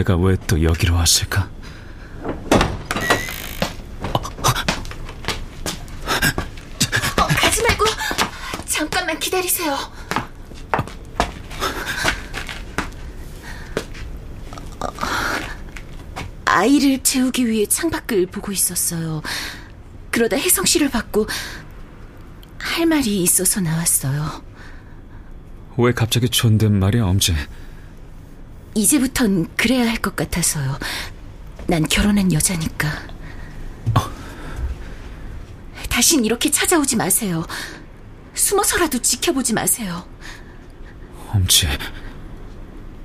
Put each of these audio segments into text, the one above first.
내가 왜 또 여기로 왔을까? 어, 가지 말고 잠깐만 기다리세요. 어, 아이를 재우기 위해 창밖을 보고 있었어요. 그러다 혜성 씨를 봤고 할 말이 있어서 나왔어요. 왜 갑자기 존댓말이야, 엄지? 이제부턴 그래야 할 것 같아서요. 난 결혼한 여자니까. 다신 이렇게 찾아오지 마세요. 숨어서라도 지켜보지 마세요. 엄지,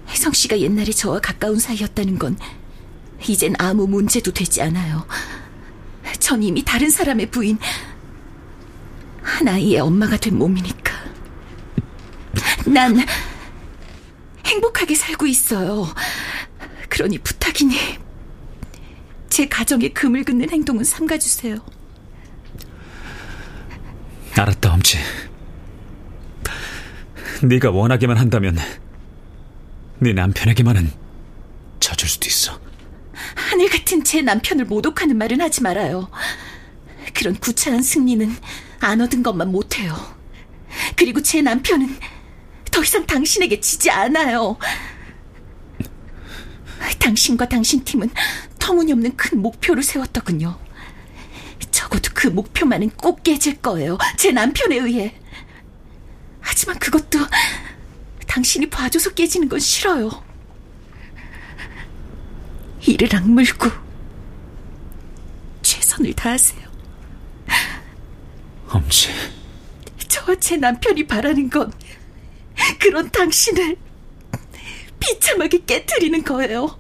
혜성 씨가 옛날에 저와 가까운 사이였다는 건 이젠 아무 문제도 되지 않아요. 전 이미 다른 사람의 부인, 한 아이의 엄마가 된 몸이니까. 난 행복하게 살고 있어요. 그러니 부탁이니 제 가정에 금을 긋는 행동은 삼가주세요. 알았다, 엄지. 네가 원하기만 한다면 네 남편에게만은 져줄 수도 있어. 하늘 같은 제 남편을 모독하는 말은 하지 말아요. 그런 구차한 승리는 안 얻은 것만 못해요. 그리고 제 남편은 더 이상 당신에게 지지 않아요. 당신과 당신 팀은 터무니없는 큰 목표를 세웠더군요. 적어도 그 목표만은 꼭 깨질 거예요. 제 남편에 의해. 하지만 그것도 당신이 봐줘서 깨지는 건 싫어요. 이를 악물고 최선을 다하세요. 엄지, 저와 제 남편이 바라는 건 그런 당신을 비참하게 깨뜨리는 거예요.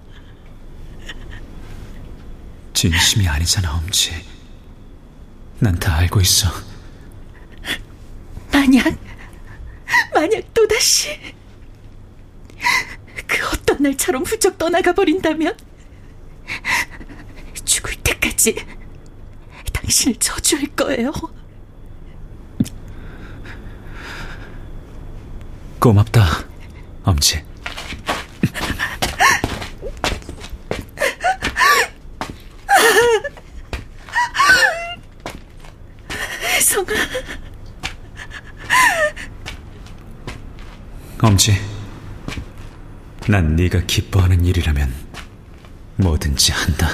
진심이 아니잖아, 엄지. 난 다 알고 있어. 만약, 만약 또다시 그 어떤 날처럼 훌쩍 떠나가 버린다면 죽을 때까지 당신을 저주할 거예요. 고맙다, 엄지. 성아, 엄지. 난 네가 기뻐하는 일이라면 뭐든지 한다.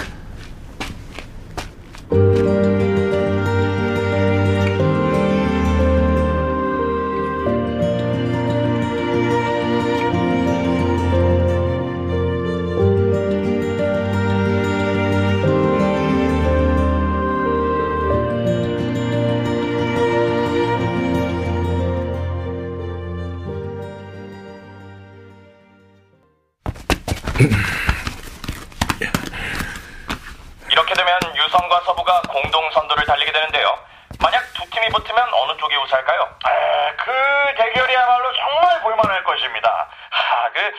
것입니다. 하, 그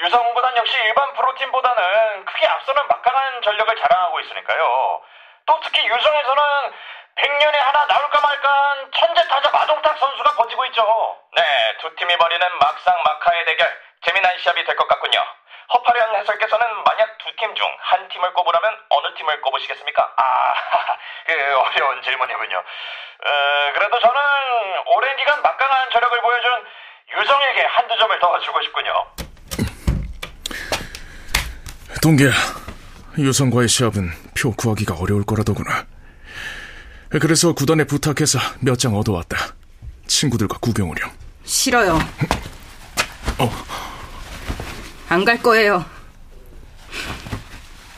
유성구단 역시 일반 프로팀보다는 크게 앞서는 막강한 전력을 자랑하고 있으니까요. 또 특히 유성에서는 100년에 하나 나올까 말까 한 천재 타자 마동탁 선수가 버티고 있죠. 네, 두 팀이 벌이는 막상 막하의 대결 재미난 시합이 될 것 같군요. 허파령 해설께서는 만약 두 팀 중 한 팀을 꼽으라면 어느 팀을 꼽으시겠습니까? 아, 그 어려운 질문이군요. 어, 그래도 저는 오랜 기간 막강한 저력을 보여준 유성에게 한두 점을 더 주고 싶군요. 동기야, 유성과의 시합은 표 구하기가 어려울 거라더구나. 그래서 구단에 부탁해서 몇 장 얻어왔다. 친구들과 구경오렴. 싫어요. 어, 안 갈 거예요.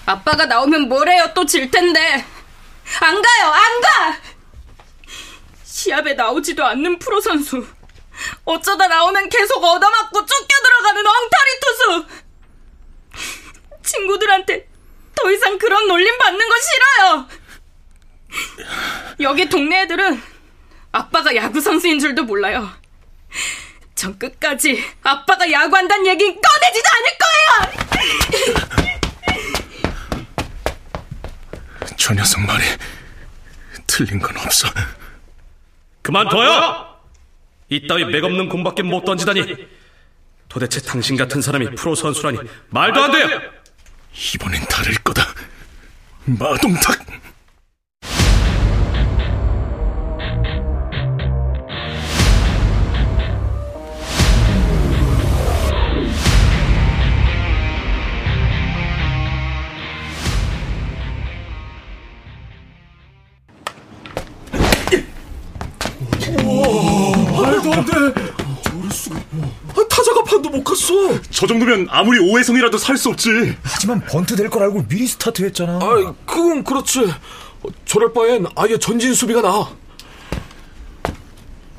아빠가 나오면 뭐래요? 또 질 텐데. 안 가요, 안 가! 시합에 나오지도 않는 프로 선수. 어쩌다 나오면 계속 얻어맞고 쫓겨 들어가는 엉터리 투수. 친구들한테 더 이상 그런 놀림 받는 거 싫어요. 여기 동네 애들은 아빠가 야구 선수인 줄도 몰라요. 전 끝까지 아빠가 야구한다는 얘기 꺼내지도 않을 거예요. 저 녀석 말이 틀린 건 없어. 그만둬요! 이따위 맥없는 공밖에 못 던지다니. 도대체 당신 같은 사람이 프로 선수라니 말도 안 돼요. 이번엔 다를 거다. 마동탁. 안 돼. 저럴 수가. 아, 타자가 판도 못 갔어. 저 정도면 아무리 오해성이라도 살 수 없지. 하지만 번트 될 걸 알고 미리 스타트했잖아. 아, 그건 그렇지. 어, 저럴 바엔 아예 전진 수비가 나.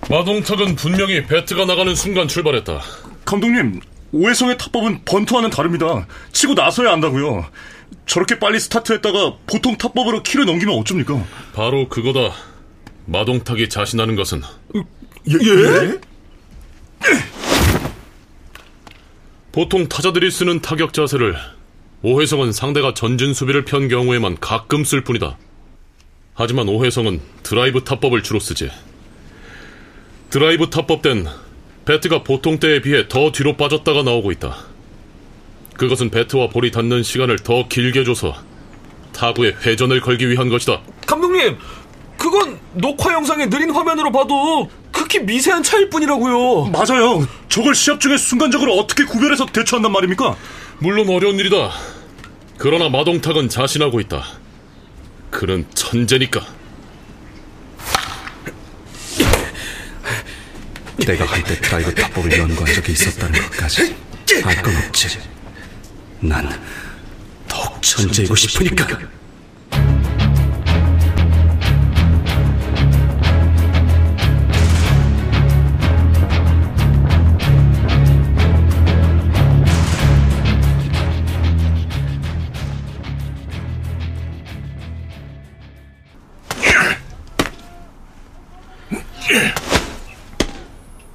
마동탁은 분명히 배트가 나가는 순간 출발했다. 감독님, 오해성의 탑법은 번투와는 다릅니다. 치고 나서야 한다고요. 저렇게 빨리 스타트했다가 보통 탑법으로 키를 넘기면 어쩝니까? 바로 그거다. 마동탁이 자신하는 것은 예? 예? 보통 타자들이 쓰는 타격 자세를 오해성은 상대가 전진 수비를 편 경우에만 가끔 쓸 뿐이다. 하지만 오해성은 드라이브 타법을 주로 쓰지. 드라이브 타법 땐 배트가 보통 때에 비해 더 뒤로 빠졌다가 나오고 있다. 그것은 배트와 볼이 닿는 시간을 더 길게 줘서 타구에 회전을 걸기 위한 것이다. 감독님, 그건 녹화 영상의 느린 화면으로 봐도 극히 미세한 차일 뿐이라고요. 맞아요. 저걸 시합 중에 순간적으로 어떻게 구별해서 대처한단 말입니까? 물론 어려운 일이다. 그러나 마동탁은 자신하고 있다. 그는 천재니까. 내가 한때 드라이브 탑법을 연구한 적이 있었다는 것까지 알 건 없지. 난 더욱 천재이고 싶으니까.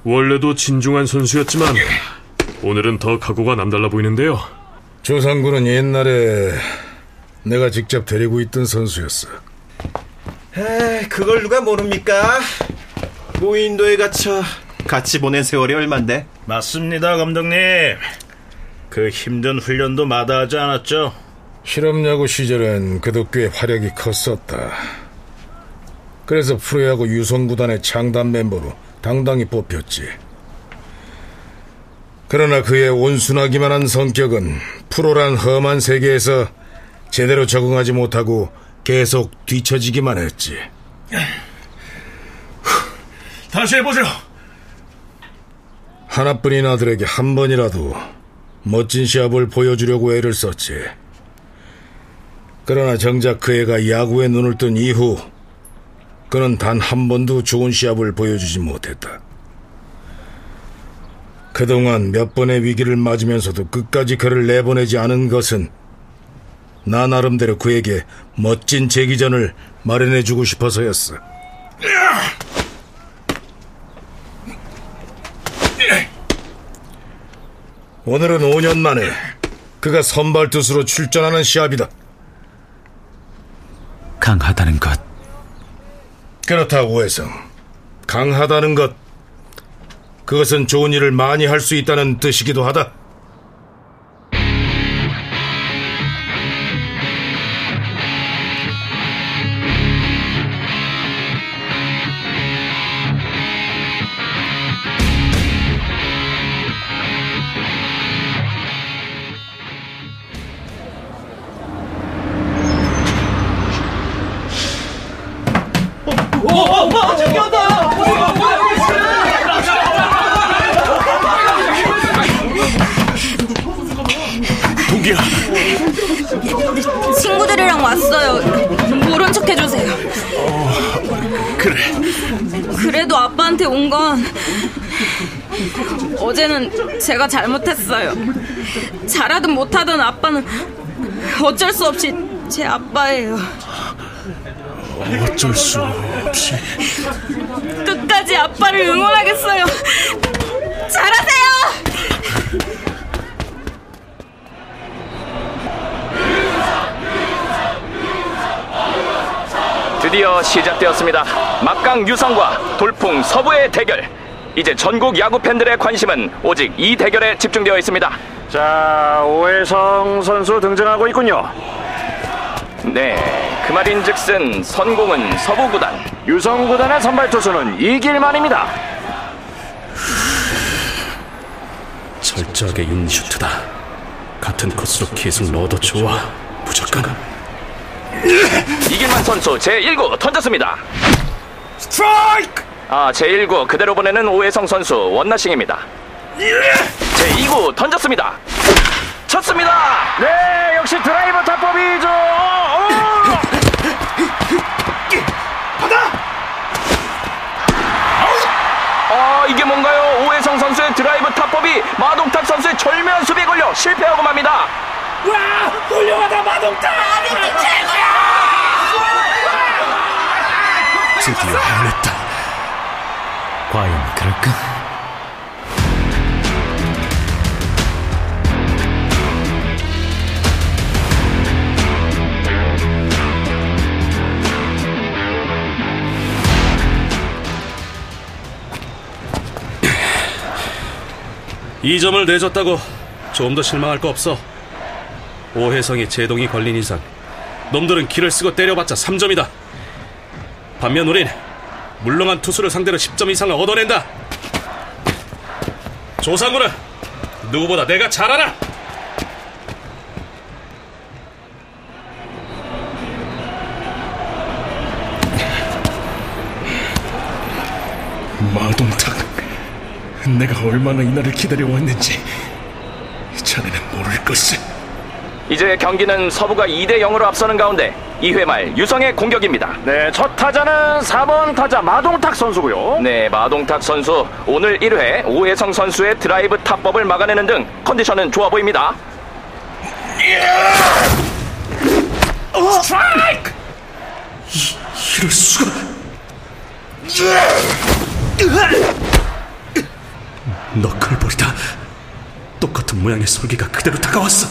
원래도 진중한 선수였지만 오늘은 더 각오가 남달라 보이는데요. 조상구는 옛날에 내가 직접 데리고 있던 선수였어. 에, 그걸 누가 모릅니까? 무인도에 갇혀 같이 보낸 세월이 얼만데? 맞습니다, 감독님. 그 힘든 훈련도 마다하지 않았죠? 실업야구 시절엔 그도 꽤 활약이 컸었다. 그래서 프로야구 유성구단의 창단 멤버로 당당히 뽑혔지. 그러나 그의 온순하기만 한 성격은 프로란 험한 세계에서 제대로 적응하지 못하고 계속 뒤처지기만 했지. 다시 해보죠. 하나뿐인 아들에게 한 번이라도 멋진 시합을 보여주려고 애를 썼지. 그러나 정작 그 애가 야구에 눈을 뜬 이후 그는 단 한 번도 좋은 시합을 보여주지 못했다. 그동안 몇 번의 위기를 맞으면서도 끝까지 그를 내보내지 않은 것은 나 나름대로 그에게 멋진 재기전을 마련해주고 싶어서였어. 오늘은 5년 만에 그가 선발 투수로 출전하는 시합이다. 강하다는 것. 그렇다, 오해성. 강하다는 것. 그것은 좋은 일을 많이 할 수 있다는 뜻이기도 하다. 오, 죽였다! 친구들이랑 왔어요. 모른 척 해주세요. 어, 그래. 그래도 아빠한테 온 건 어제는 제가 잘못했어요. 잘하든 못하든 아빠는 어쩔 수 없이 제 아빠예요. 어쩔 수 없이. 끝까지 아빠를 응원하겠어요. 잘하세요! 드디어 시작되었습니다. 막강 유성과 돌풍 서부의 대결. 이제 전국 야구 팬들의 관심은 오직 이 대결에 집중되어 있습니다. 자, 오해성 선수 등장하고 있군요. 네, 그 말인즉슨 선공은 서부 구단, 유성 구단의 선발 투수는 이길만입니다. 철저하게 윤슈트다. 같은 코스로 계속 넣어도 좋아. 무조건. 이길만 선수 제1구 던졌습니다. 스트라이크! 아, 제1구 그대로 보내는 오해성 선수 원나싱입니다. 제2구 던졌습니다. 쳤습니다. 네, 역시 드라이버 타법이죠. 이게 뭔가요? 오해성 선수의 드라이브 탑법이 마동탁 선수의 절묘한 수비에 걸려 실패하고 맙니다. 와, 훌륭하다 마동탁! 드디어 해냈 2점을 내줬다고 좀 더 실망할 거 없어. 오해성이 제동이 걸린 이상 놈들은 길을 쓰고 때려봤자 3점이다. 반면 우린 물렁한 투수를 상대로 10점 이상을 얻어낸다. 조상우는 누구보다 내가 잘 알아. 마동탁 내가 얼마나 이날을 기다려왔는지 자네는 모를 것을. 이제 경기는 서부가 2대 0으로 앞서는 가운데 2회 말 유성의 공격입니다. 네, 첫 타자는 4번 타자 마동탁 선수고요. 네, 마동탁 선수 오늘 1회 오해성 선수의 드라이브 타법을 막아내는 등 컨디션은 좋아 보입니다. 스트라이크! 이럴 수가. 너클볼이다. 똑같은 모양의 설계가 그대로 다가왔어.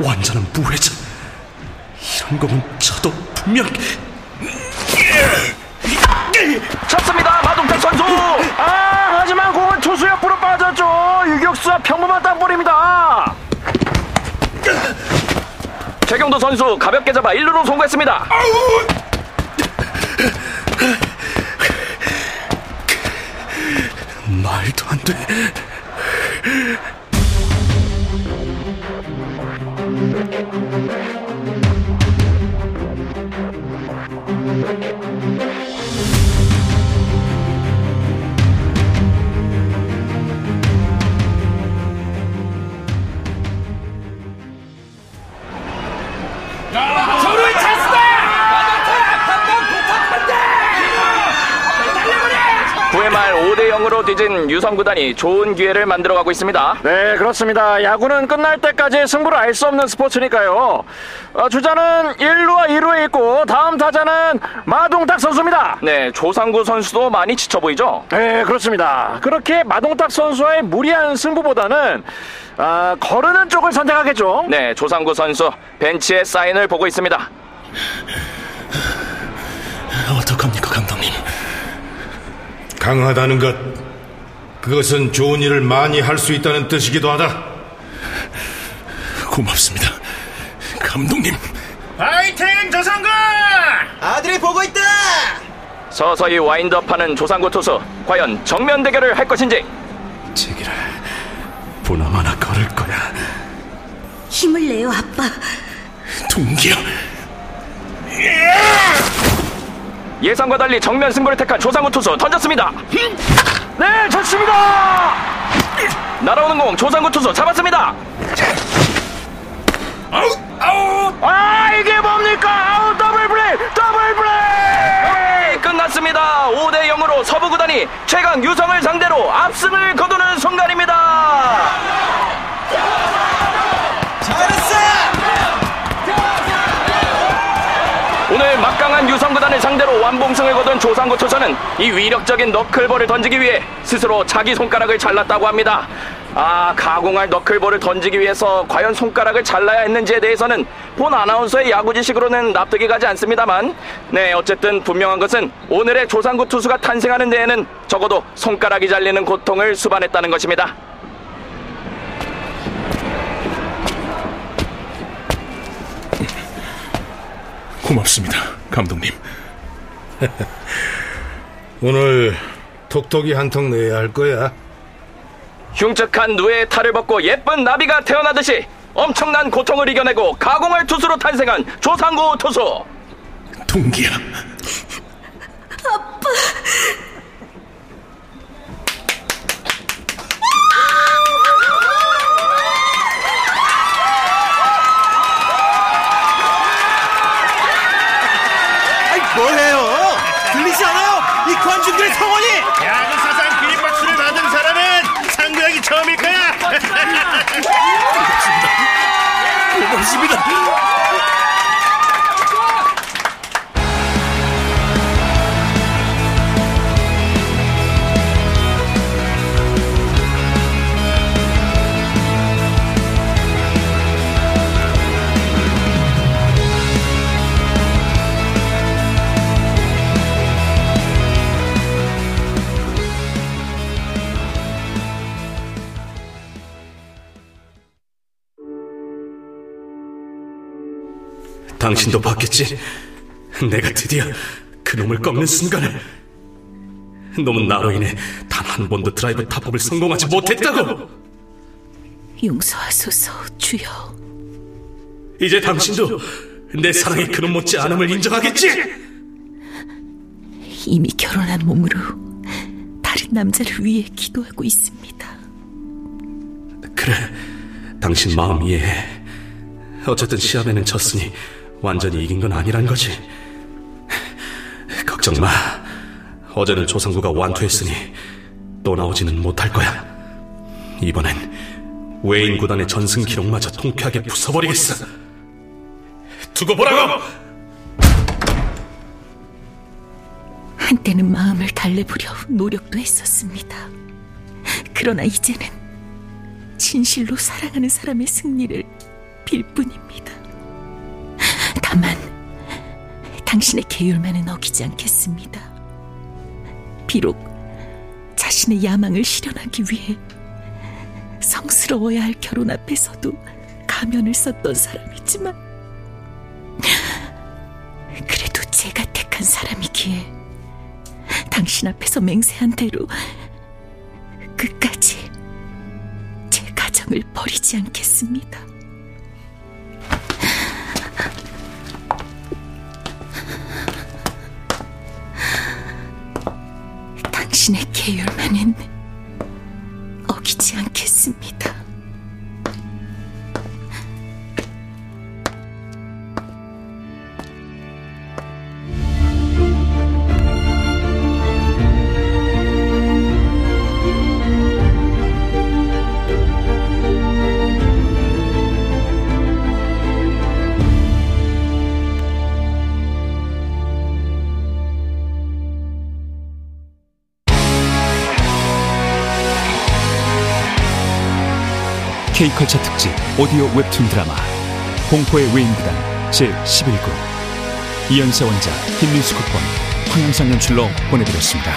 완전한 무회전. 이런 거면 저도 분명 쳤습니다, 마동탁 선수. 아, 하지만 공은 투수 옆으로 빠졌죠. 유격수와 평범한 땅볼입니다. 최경도 선수 가볍게 잡아 1루로 송구했습니다. 말도 안 5대 0으로 뒤진 유성 구단이 좋은 기회를 만들어가고 있습니다. 네, 그렇습니다. 야구는 끝날 때까지 승부를 알 수 없는 스포츠니까요. 어, 주자는 1루와 2루에 있고 다음 타자는 마동탁 선수입니다. 네, 조상구 선수도 많이 지쳐 보이죠? 네, 그렇습니다. 그렇게 마동탁 선수와의 무리한 승부보다는 아, 거르는 쪽을 선택하겠죠. 네, 조상구 선수 벤치의 사인을 보고 있습니다. 어떡합니까, 감독님? 강하다는 것, 그것은 좋은 일을 많이 할 수 있다는 뜻이기도 하다. 고맙습니다. 감독님. 파이팅 조상구! 아들이 보고 있다! 서서히 와인드업하는 조상구 투수. 과연 정면 대결을 할 것인지. 제기를 보나마나 걸을 거야. 힘을 내요, 아빠. 동기야. 예상과 달리 정면 승부를 택한 조상우 투수 던졌습니다. 네, 좋습니다. 날아오는 공 조상우 투수 잡았습니다. 아웃, 아웃. 아, 이게 뭡니까? 아웃 더블 플레이, 더블 플레이. 끝났습니다. 5대 0으로 서부 구단이 최강 유성을 상대로 압승을 거두는 순간입니다. 오늘 막 유성구단을 상대로 완봉승을 거둔 조상구 투수는 이 위력적인 너클볼을 던지기 위해 스스로 자기 손가락을 잘랐다고 합니다. 아, 가공할 너클볼을 던지기 위해서 과연 손가락을 잘라야 했는지에 대해서는 본 아나운서의 야구 지식으로는 납득이 가지 않습니다만, 네, 어쨌든 분명한 것은 오늘의 조상구 투수가 탄생하는 데에는 적어도 손가락이 잘리는 고통을 수반했다는 것입니다. 고맙습니다, 감독님. 오늘 톡톡이 한 통 내야 할 거야. 흉측한 누에의 탈을 벗고 예쁜 나비가 태어나듯이 엄청난 고통을 이겨내고 가공할 투수로 탄생한 조상구 투수. 동기야. 아빠. 아이 뭐해요? 들리지 않아요? 이 관중들의 성원이! 야구 사상 기립박수를 받은 사람은 상구역이 처음일 거야. 고맙습 당신도 봤겠지? 내가 드디어 그놈을 꺾는 순간을 놈은 나로 인해 단 한 번도 드라이브 탑업을 성공하지 못했다고 용서하소서 주여 이제 당신도 내 사랑의 그놈 못지 않음을 인정하겠지? 이미 결혼한 몸으로 다른 남자를 위해 기도하고 있습니다 그래 당신 마음 이해해 어쨌든 시합에는 졌으니 완전히 이긴 건 아니란 거지. 걱정 마. 어제는 조상구가 완투했으니 또 나오지는 못할 거야. 이번엔 웨인 구단의 전승 기록마저 통쾌하게 부숴버리겠어. 두고 보라고! 한때는 마음을 달래보려 노력도 했었습니다. 그러나 이제는 진실로 사랑하는 사람의 승리를 빌 뿐입니다 다만 당신의 계율만은 어기지 않겠습니다 비록 자신의 야망을 실현하기 위해 성스러워야 할 결혼 앞에서도 가면을 썼던 사람이지만 그래도 제가 택한 사람이기에 당신 앞에서 맹세한 대로 끝까지 제 가정을 버리지 않겠습니다. 당신의 계율만은 어 K컬처 특집 오디오 웹툰 드라마 공포의 외인구단 제11구 이연세 원작 김민수 극본 황영상 연출로 보내드렸습니다.